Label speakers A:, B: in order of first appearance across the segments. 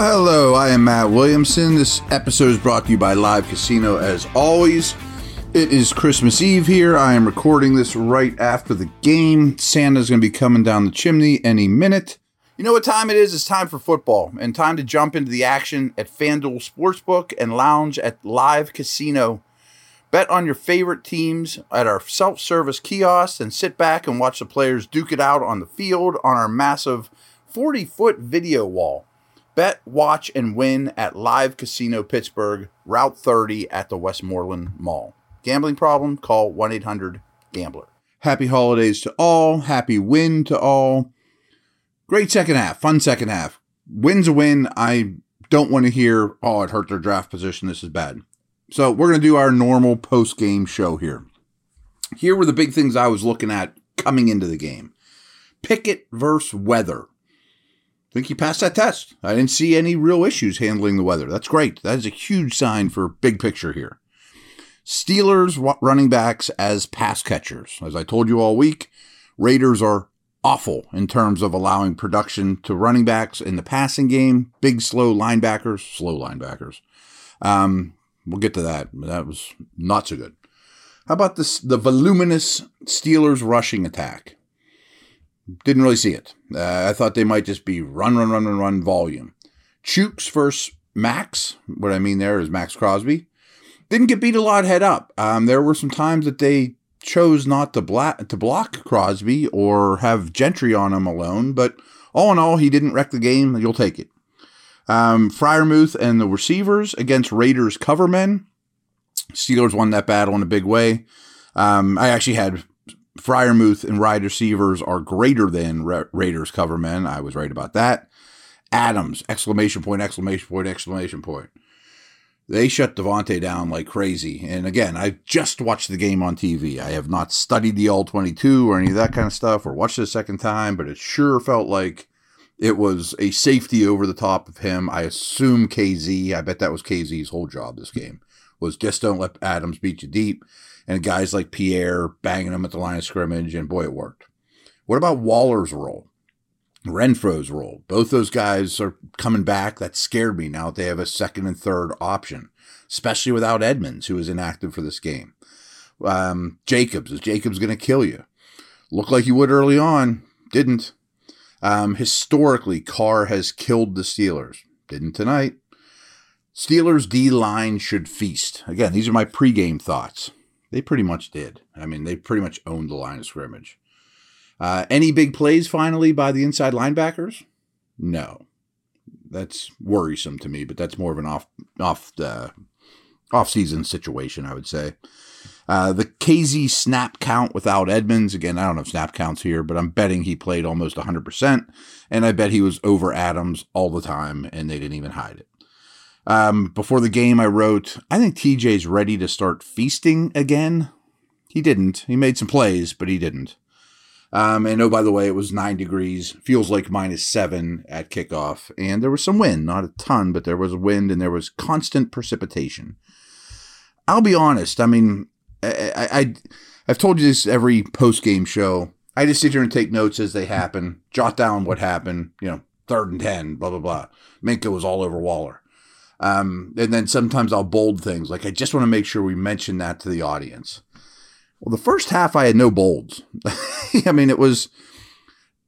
A: Well, hello, I am Matt Williamson. This episode is brought to you by Live Casino as always. It is Christmas Eve here. I am recording this right after the game. Santa's going to be coming down the chimney any minute. You know what time it is? It's time for football and time to jump into the action at FanDuel Sportsbook and lounge at Live Casino. Bet on your favorite teams at our self service kiosks and sit back and watch the players duke it out on the field on our massive 40 foot video wall. Bet, watch, and win at Live Casino Pittsburgh, Route 30 at the Westmoreland Mall. Gambling problem? Call 1 800 Gambler. Happy holidays to all. Happy win to all. Great second half. Fun second half. Win's a win. I don't want to hear, oh, it hurt their draft position. This is bad. So we're going to do our normal post game show here. Here were the big things I was looking at coming into the game Pickett versus weather. I think he passed that test. I didn't see any real issues handling the weather. That's great. That is a huge sign for big picture here. Steelers running backs as pass catchers. As I told you all week, Raiders are awful in terms of allowing production to running backs in the passing game. Big, slow linebackers, slow linebackers. Um, we'll get to that. That was not so good. How about this? The voluminous Steelers rushing attack. Didn't really see it. Uh, I thought they might just be run, run, run, run, run volume. Chuks versus Maxx. What I mean there is Maxx Crosby. Didn't get beat a lot head up. Um, there were some times that they chose not to, bla- to block Crosby or have Gentry on him alone, but all in all, he didn't wreck the game. You'll take it. Um, Freiermuth and the receivers against Raiders covermen. Steelers won that battle in a big way. Um, I actually had Freiermuth and wide receivers are greater than Ra- Raiders covermen. I was right about that. Adams, exclamation point, exclamation point, exclamation point. They shut Davante down like crazy. And again, I've just watched the game on TV. I have not studied the All 22 or any of that kind of stuff or watched it a second time, but it sure felt like it was a safety over the top of him. I assume Kazee, I bet that was Kazee's whole job this game, was just don't let Adams beat you deep. And guys like Pierre banging him at the line of scrimmage, and boy, it worked. What about Waller's role? Renfrow's role. Both those guys are coming back. That scared me now that they have a second and third option, especially without Edmunds, who is inactive for this game. Um, Jacobs. Is Jacobs going to kill you? Looked like he would early on. Didn't. Um, historically, Carr has killed the Steelers. Didn't tonight. Steelers D line should feast. Again, these are my pregame thoughts. They pretty much did. I mean, they pretty much owned the line of scrimmage. Uh, any big plays finally by the inside linebackers? No, that's worrisome to me. But that's more of an off off the off season situation, I would say. Uh, the Kazee snap count without Edmunds again. I don't have snap counts here, but I'm betting he played almost 100, percent and I bet he was over Adams all the time, and they didn't even hide it. Um, before the game, I wrote, I think TJ's ready to start feasting again. He didn't. He made some plays, but he didn't. Um, and oh, by the way, it was nine degrees. Feels like minus seven at kickoff. And there was some wind, not a ton, but there was wind and there was constant precipitation. I'll be honest. I mean, I, I've told you this every post game show. I just sit here and take notes as they happen, jot down what happened, you know, third and 10, blah, blah, blah. Minkah was all over Waller. Um, and then sometimes I'll bold things. Like, I just want to make sure we mention that to the audience. Well, the first half, I had no bolds. I mean, it was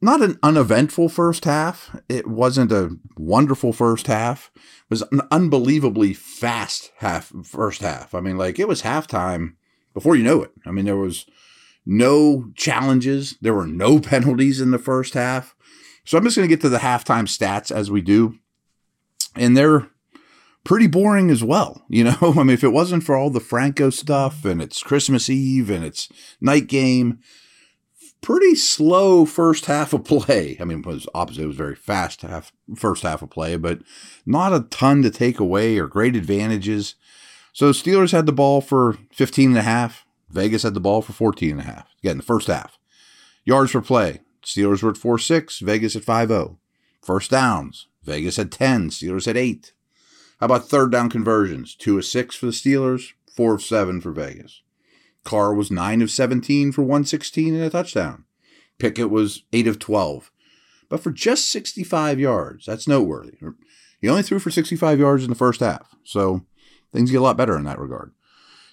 A: not an uneventful first half. It wasn't a wonderful first half. It was an unbelievably fast half first half. I mean, like it was halftime before you know it. I mean, there was no challenges. There were no penalties in the first half. So I'm just going to get to the halftime stats as we do. And they're pretty boring as well. You know, I mean, if it wasn't for all the Franco stuff and it's Christmas Eve and it's night game, pretty slow first half of play. I mean, it was opposite. It was very fast half first half of play, but not a ton to take away or great advantages. So Steelers had the ball for 15 and a half. Vegas had the ball for 14 and a half. Again, the first half. Yards per play. Steelers were at 4-6, Vegas at 5-0. First downs. Vegas had 10, Steelers had 8. How about third down conversions? 2 of 6 for the Steelers, 4 of 7 for Vegas. Carr was 9 of 17 for 116 and a touchdown. Pickett was 8 of 12, but for just 65 yards. That's noteworthy. He only threw for 65 yards in the first half. So things get a lot better in that regard.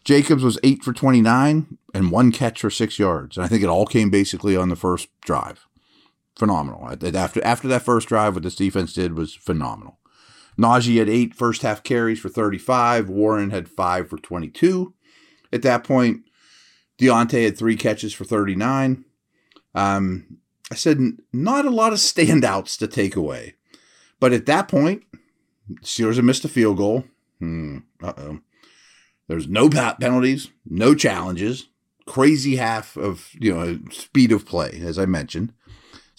A: Jacobs was 8 for 29 and one catch for 6 yards. And I think it all came basically on the first drive. Phenomenal. After after that first drive what this defense did was phenomenal. Najee had eight first half carries for 35. Warren had 5 for 22. At that point, Diontae had 3 catches for 39. Um, I said not a lot of standouts to take away. But at that point, Steelers had missed a field goal. Hmm, uh-oh. There's no penalties, no challenges, crazy half of, you know, speed of play, as I mentioned.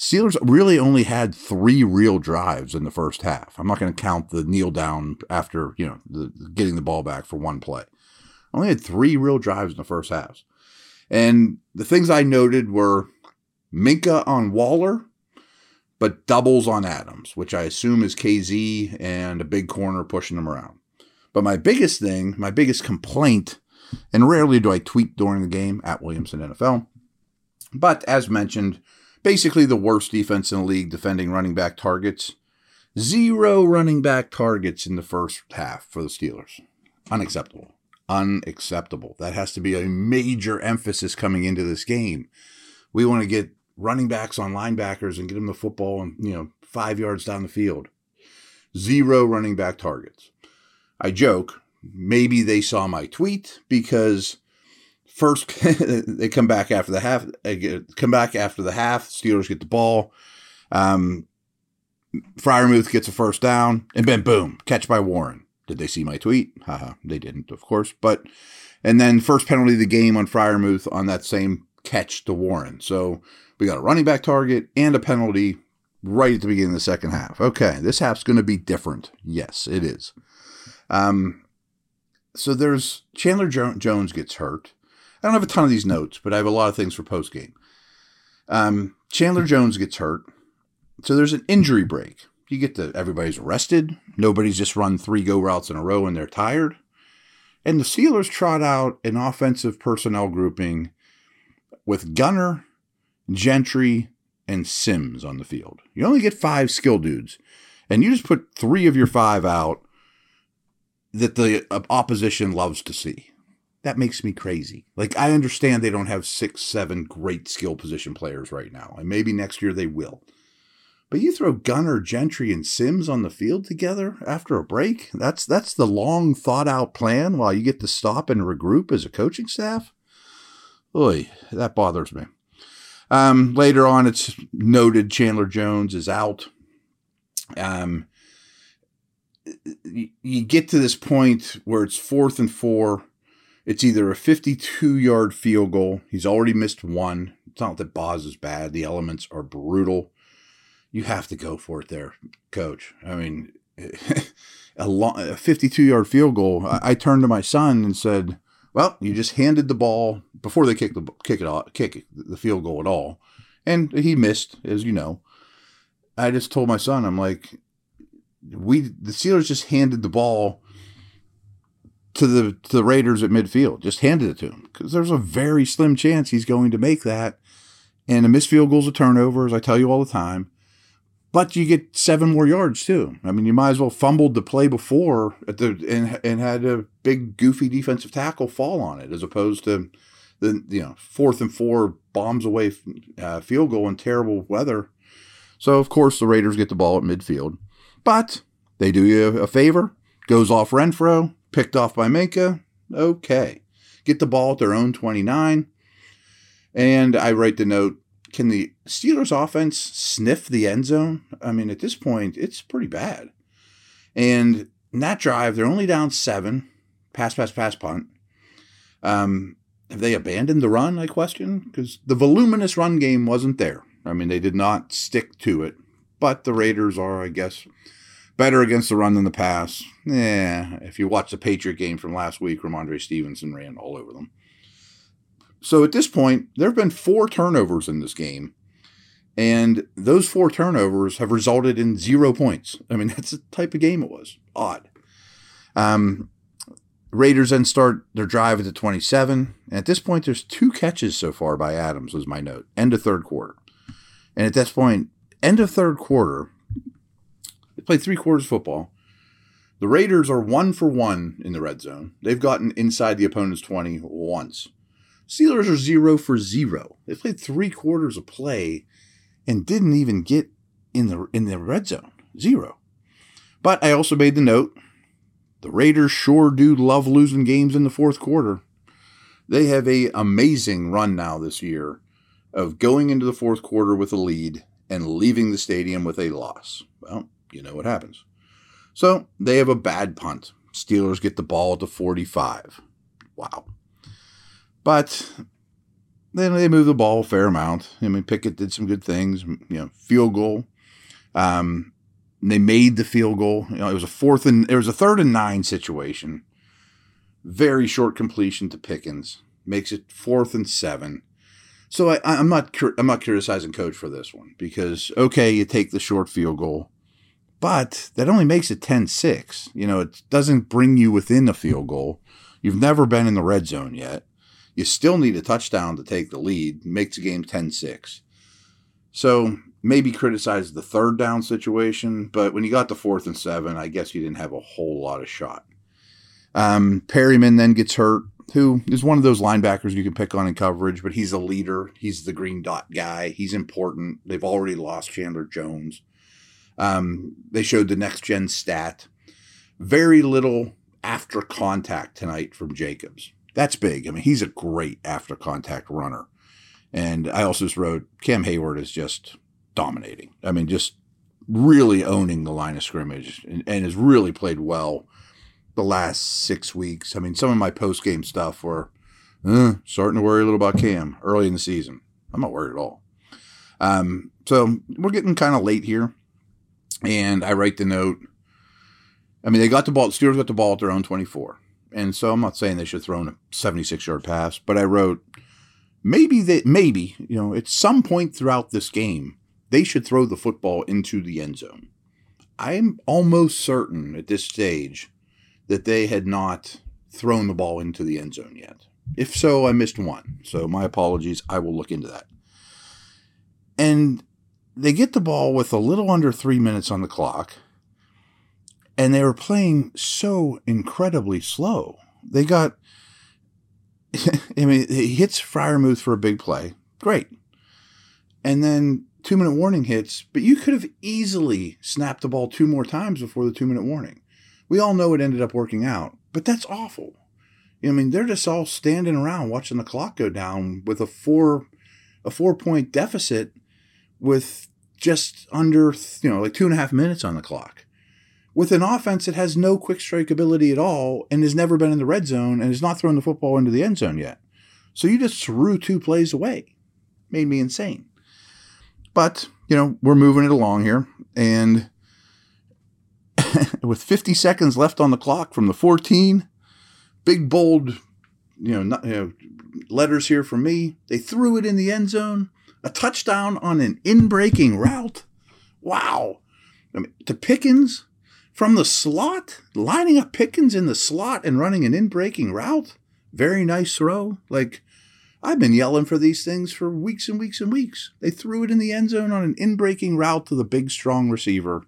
A: Steelers really only had three real drives in the first half. I'm not going to count the kneel down after, you know, the, getting the ball back for one play. Only had three real drives in the first half. And the things I noted were Minkah on Waller, but doubles on Adams, which I assume is Kazee and a big corner pushing them around. But my biggest thing, my biggest complaint, and rarely do I tweet during the game at Williamson NFL, but as mentioned, basically the worst defense in the league defending running back targets. Zero running back targets in the first half for the Steelers. Unacceptable. Unacceptable. That has to be a major emphasis coming into this game. We want to get running backs on linebackers and get them the football and, you know, five yards down the field. Zero running back targets. I joke, maybe they saw my tweet because first they come back after the half, come back after the half, Steelers get the ball. Um, Freiermuth gets a first down, and then boom, catch by Warren. Did they see my tweet? Haha, they didn't, of course. But and then first penalty of the game on Freiermuth on that same catch to Warren. So we got a running back target and a penalty right at the beginning of the second half. Okay, this half's going to be different. Yes, it is. Um, so there's Chandler jo- Jones gets hurt. I don't have a ton of these notes, but I have a lot of things for post game. Um, Chandler Jones gets hurt. So there's an injury break. You get to everybody's arrested. Nobody's just run three go routes in a row and they're tired. And the Steelers trot out an offensive personnel grouping with Gunner, Gentry, and Sims on the field. You only get five skill dudes, and you just put three of your five out that the opposition loves to see. That makes me crazy. Like, I understand they don't have six, seven great skill position players right now, and maybe next year they will. But you throw Gunner, Gentry, and Sims on the field together after a break? That's that's the long thought out plan while you get to stop and regroup as a coaching staff? Oy, that bothers me. Um, later on, it's noted Chandler Jones is out. Um, you get to this point where it's fourth and four. It's either a 52 yard field goal. He's already missed one. It's not that Boz is bad. The elements are brutal. You have to go for it there, coach. I mean, a, long, a 52 yard field goal. I, I turned to my son and said, well, you just handed the ball before they kick the kick it off, kick the field goal at all, and he missed, as you know. I just told my son, I'm like, we the Steelers just handed the ball to the to the Raiders at midfield, just handed it to him because there's a very slim chance he's going to make that, and a missed field goal's a turnover, as I tell you all the time. But you get seven more yards too. I mean, you might as well fumbled the play before at the and and had a big goofy defensive tackle fall on it, as opposed to the you know fourth and four bombs away uh, field goal in terrible weather. So of course the Raiders get the ball at midfield, but they do you a favor. Goes off Renfrow, picked off by Minkah. Okay, get the ball at their own twenty nine, and I write the note can the Steelers offense sniff the end zone? I mean, at this point, it's pretty bad. And in that drive, they're only down seven. Pass, pass, pass, punt. Um, have they abandoned the run? I question because the voluminous run game wasn't there. I mean, they did not stick to it. But the Raiders are, I guess, better against the run than the pass. Yeah, if you watch the Patriot game from last week, Rhamondre Stevenson ran all over them. So at this point, there have been four turnovers in this game. And those four turnovers have resulted in zero points. I mean, that's the type of game it was. Odd. Um, Raiders then start their drive at the 27. And at this point, there's two catches so far by Adams, was my note. End of third quarter. And at this point, end of third quarter, played three quarters football. The Raiders are one for one in the red zone. They've gotten inside the opponent's 20 once. Steelers are zero for zero. They played three quarters of play and didn't even get in the in the red zone. Zero. But I also made the note the Raiders sure do love losing games in the fourth quarter. They have a amazing run now this year of going into the fourth quarter with a lead and leaving the stadium with a loss. Well, you know what happens. So they have a bad punt. Steelers get the ball at the 45. Wow. But then they move the ball a fair amount. I mean, Pickett did some good things, you know, field goal. Um, they made the field goal. You know, it was a fourth and it was a third and nine situation. Very short completion to Pickens makes it fourth and seven. So I, I'm not I'm not criticizing coach for this one because okay, you take the short field goal, but that only makes it 10-6. You know, it doesn't bring you within the field goal. You've never been in the red zone yet. You still need a touchdown to take the lead. Makes the game 10-6. So maybe criticize the third down situation, but when you got the fourth and seven, I guess you didn't have a whole lot of shot. Um, Perryman then gets hurt, who is one of those linebackers you can pick on in coverage, but he's a leader. He's the green dot guy. He's important. They've already lost Chandler Jones. Um, they showed the next gen stat. Very little after contact tonight from Jacobs. That's big. I mean, he's a great after contact runner. And I also just wrote Cam Heyward is just dominating. I mean, just really owning the line of scrimmage and, and has really played well the last six weeks. I mean, some of my post game stuff were uh, starting to worry a little about Cam early in the season. I'm not worried at all. Um, so we're getting kind of late here, and I write the note. I mean, they got the ball. Steelers got the ball at their own 24, and so I'm not saying they should throw in a 76 yard pass, but I wrote maybe that maybe you know at some point throughout this game they should throw the football into the end zone. I'm almost certain at this stage that they had not thrown the ball into the end zone yet. If so, I missed one. So my apologies. I will look into that. And they get the ball with a little under three minutes on the clock. And they were playing so incredibly slow. They got, I mean, he hits Freiermuth for a big play. Great. And then two minute warning hits, but you could have easily snapped the ball two more times before the two minute warning. We all know it ended up working out, but that's awful. I mean, they're just all standing around watching the clock go down with a four a four point deficit with just under you know like two and a half minutes on the clock. With an offense that has no quick strike ability at all and has never been in the red zone and has not thrown the football into the end zone yet. So you just threw two plays away. Made me insane. But, you know, we're moving it along here. And with 50 seconds left on the clock from the 14, big, bold, you know, not, you know, letters here from me. They threw it in the end zone. A touchdown on an in breaking route. Wow. I mean, to Pickens from the slot, lining up Pickens in the slot and running an in breaking route. Very nice throw. Like, I've been yelling for these things for weeks and weeks and weeks. They threw it in the end zone on an in breaking route to the big, strong receiver.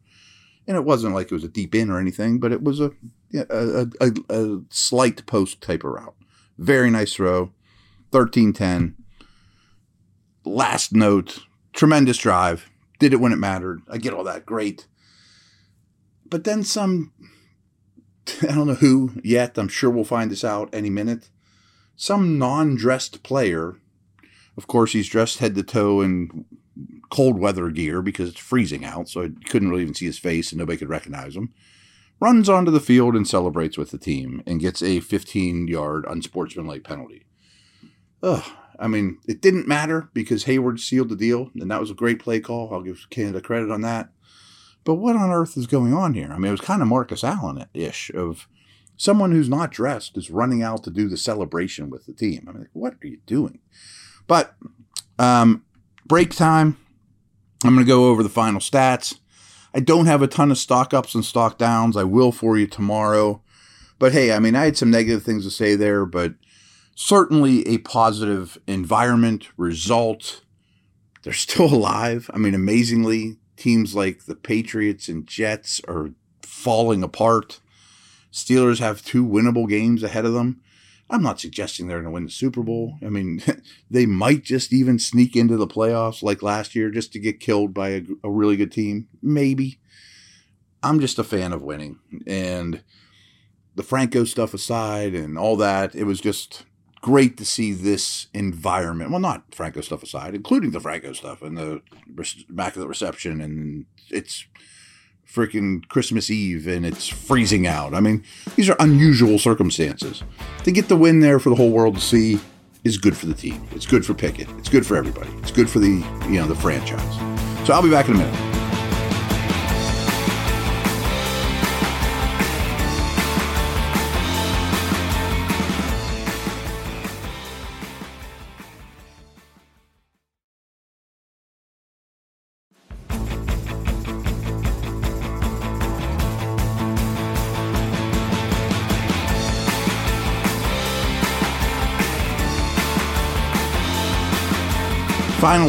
A: And it wasn't like it was a deep in or anything, but it was a, a, a, a slight post type of route. Very nice throw. 13 10. Last note. Tremendous drive. Did it when it mattered. I get all that. Great. But then some, I don't know who yet. I'm sure we'll find this out any minute some non dressed player, of course, he's dressed head to toe in cold weather gear because it's freezing out, so I couldn't really even see his face and nobody could recognize him, runs onto the field and celebrates with the team and gets a 15 yard unsportsmanlike penalty. Ugh. I mean, it didn't matter because Heyward sealed the deal, and that was a great play call. I'll give Canada credit on that. But what on earth is going on here? I mean, it was kind of Marcus Allen ish of Someone who's not dressed is running out to do the celebration with the team. I'm like, what are you doing? But um, break time. I'm going to go over the final stats. I don't have a ton of stock ups and stock downs. I will for you tomorrow. But hey, I mean, I had some negative things to say there, but certainly a positive environment, result. They're still alive. I mean, amazingly, teams like the Patriots and Jets are falling apart. Steelers have two winnable games ahead of them. I'm not suggesting they're going to win the Super Bowl. I mean, they might just even sneak into the playoffs like last year just to get killed by a, a really good team. Maybe. I'm just a fan of winning. And the Franco stuff aside and all that, it was just great to see this environment. Well, not Franco stuff aside, including the Franco stuff and the back of the reception, and it's freaking Christmas Eve and it's freezing out. I mean, these are unusual circumstances. To get the win there for the whole world to see is good for the team. It's good for Pickett. It's good for everybody. It's good for the you know the franchise. So I'll be back in a minute.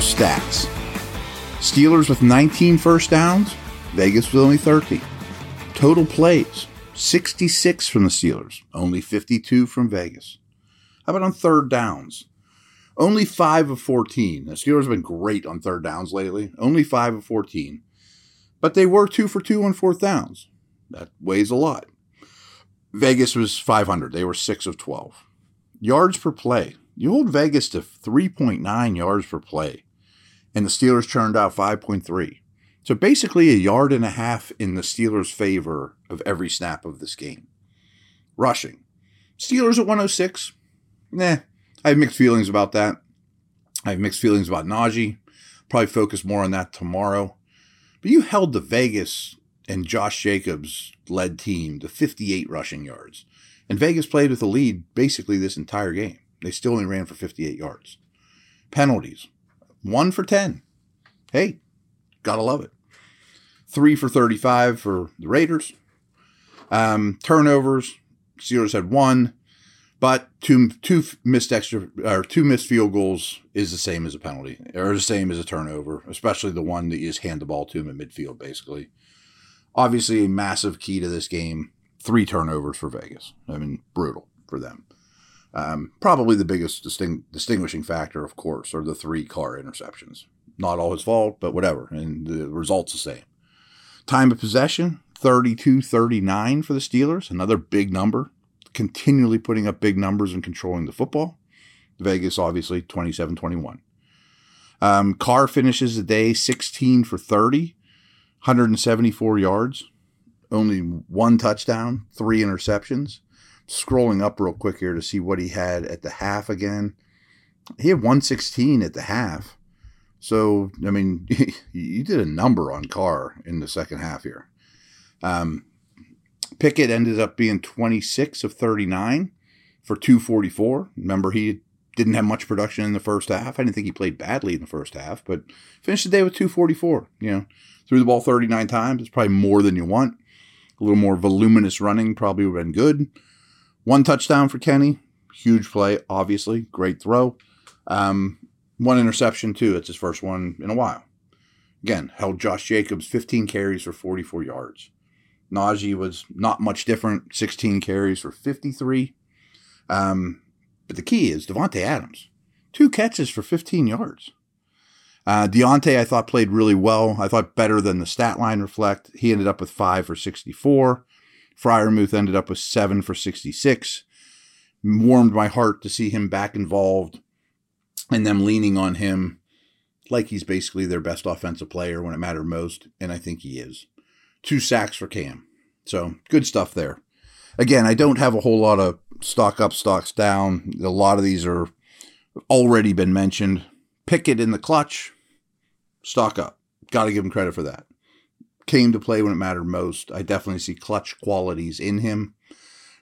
A: Stats Steelers with 19 first downs, Vegas with only 13. Total plays 66 from the Steelers, only 52 from Vegas. How about on third downs? Only 5 of 14. The Steelers have been great on third downs lately, only 5 of 14. But they were 2 for 2 on fourth downs. That weighs a lot. Vegas was 500. They were 6 of 12. Yards per play you hold Vegas to 3.9 yards per play, and the Steelers churned out 5.3. So basically, a yard and a half in the Steelers' favor of every snap of this game. Rushing. Steelers at 106. Nah, I have mixed feelings about that. I have mixed feelings about Najee. Probably focus more on that tomorrow. But you held the Vegas and Josh Jacobs led team to 58 rushing yards. And Vegas played with the lead basically this entire game. They still only ran for 58 yards. Penalties, one for 10. Hey, gotta love it. Three for 35 for the Raiders. Um, turnovers, Steelers had one, but two two missed extra or two missed field goals is the same as a penalty or the same as a turnover, especially the one that you just hand the ball to him in midfield, basically. Obviously, a massive key to this game. Three turnovers for Vegas. I mean, brutal for them. Um, probably the biggest disting- distinguishing factor, of course, are the three Carr interceptions. Not all his fault, but whatever. And the result's the same. Time of possession 32 39 for the Steelers, another big number. Continually putting up big numbers and controlling the football. Vegas, obviously, 27 21. Um, Carr finishes the day 16 for 30, 174 yards, only one touchdown, three interceptions scrolling up real quick here to see what he had at the half again. He had 116 at the half. So, I mean, you did a number on Carr in the second half here. Um, Pickett ended up being 26 of 39 for 244. Remember, he didn't have much production in the first half. I didn't think he played badly in the first half, but finished the day with 244. You know, threw the ball 39 times. It's probably more than you want. A little more voluminous running probably would have been good. One touchdown for Kenny. Huge play, obviously. Great throw. Um, one interception, too. It's his first one in a while. Again, held Josh Jacobs 15 carries for 44 yards. Najee was not much different, 16 carries for 53. Um, but the key is Davante Adams, two catches for 15 yards. Uh, Diontae, I thought, played really well. I thought better than the stat line reflect. He ended up with five for 64. Freiermuth ended up with seven for 66. Warmed my heart to see him back involved and them leaning on him like he's basically their best offensive player when it mattered most. And I think he is. Two sacks for Cam. So good stuff there. Again, I don't have a whole lot of stock up, stocks down. A lot of these are already been mentioned. Pickett in the clutch, stock up. Got to give him credit for that came to play when it mattered most. I definitely see clutch qualities in him.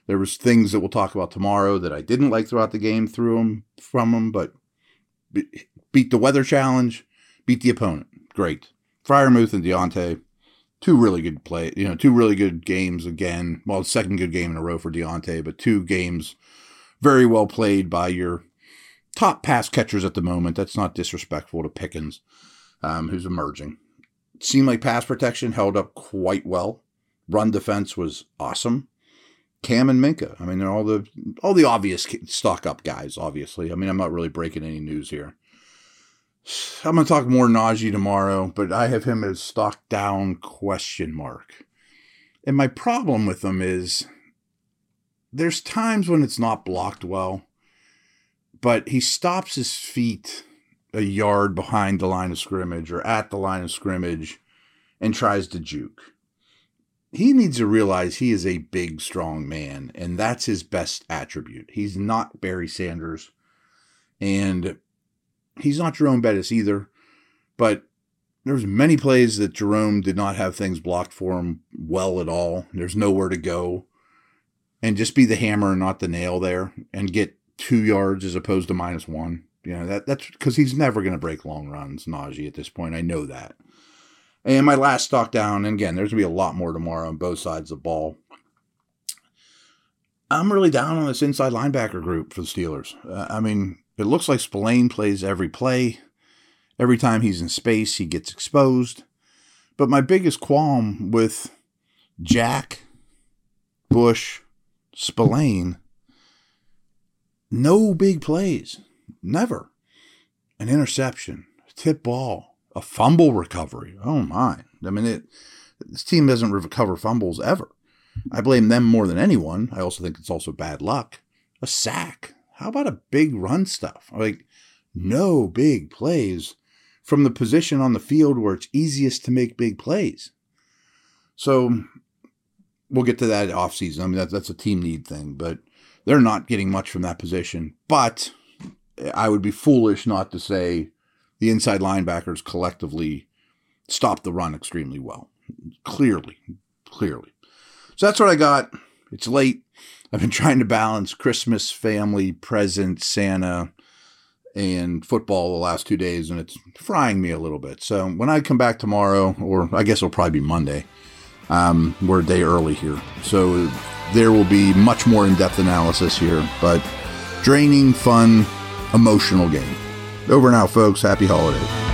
A: There was things that we'll talk about tomorrow that I didn't like throughout the game through him from him, but beat the weather challenge, beat the opponent. Great. Freiermuth and Diontae, two really good play, you know, two really good games again. Well, second good game in a row for Diontae, but two games very well played by your top pass catchers at the moment. That's not disrespectful to Pickens, um, who's emerging seemed like pass protection held up quite well. Run defense was awesome. Cam and Minkah. I mean, they're all the all the obvious stock up guys. Obviously, I mean, I'm not really breaking any news here. I'm to talk more Najee tomorrow, but I have him as stock down question mark. And my problem with him is there's times when it's not blocked well, but he stops his feet a yard behind the line of scrimmage or at the line of scrimmage and tries to juke he needs to realize he is a big, strong man, and that's his best attribute. He's not Barry Sanders, and he's not Jerome Bettis either. But there's many plays that Jerome did not have things blocked for him well at all. There's nowhere to go, and just be the hammer and not the nail there, and get two yards as opposed to minus one. You know that that's because he's never going to break long runs, Najee. At this point, I know that. And my last stock down, and again, there's to be a lot more tomorrow on both sides of the ball. I'm really down on this inside linebacker group for the Steelers. Uh, I mean, it looks like Spillane plays every play. Every time he's in space, he gets exposed. But my biggest qualm with Jack, Bush, Spillane, no big plays. Never. An interception, a tip ball, a fumble recovery. Oh my! I mean, it, this team doesn't recover fumbles ever. I blame them more than anyone. I also think it's also bad luck. A sack. How about a big run stuff? Like no big plays from the position on the field where it's easiest to make big plays. So we'll get to that off season. I mean, that's a team need thing, but they're not getting much from that position. But I would be foolish not to say the inside linebackers collectively stopped the run extremely well. Clearly, clearly. So that's what I got. It's late. I've been trying to balance Christmas, family, present, Santa, and football the last two days, and it's frying me a little bit. So when I come back tomorrow, or I guess it'll probably be Monday, um, we're a day early here. So there will be much more in depth analysis here, but draining, fun, emotional game. Over now, folks. Happy holidays.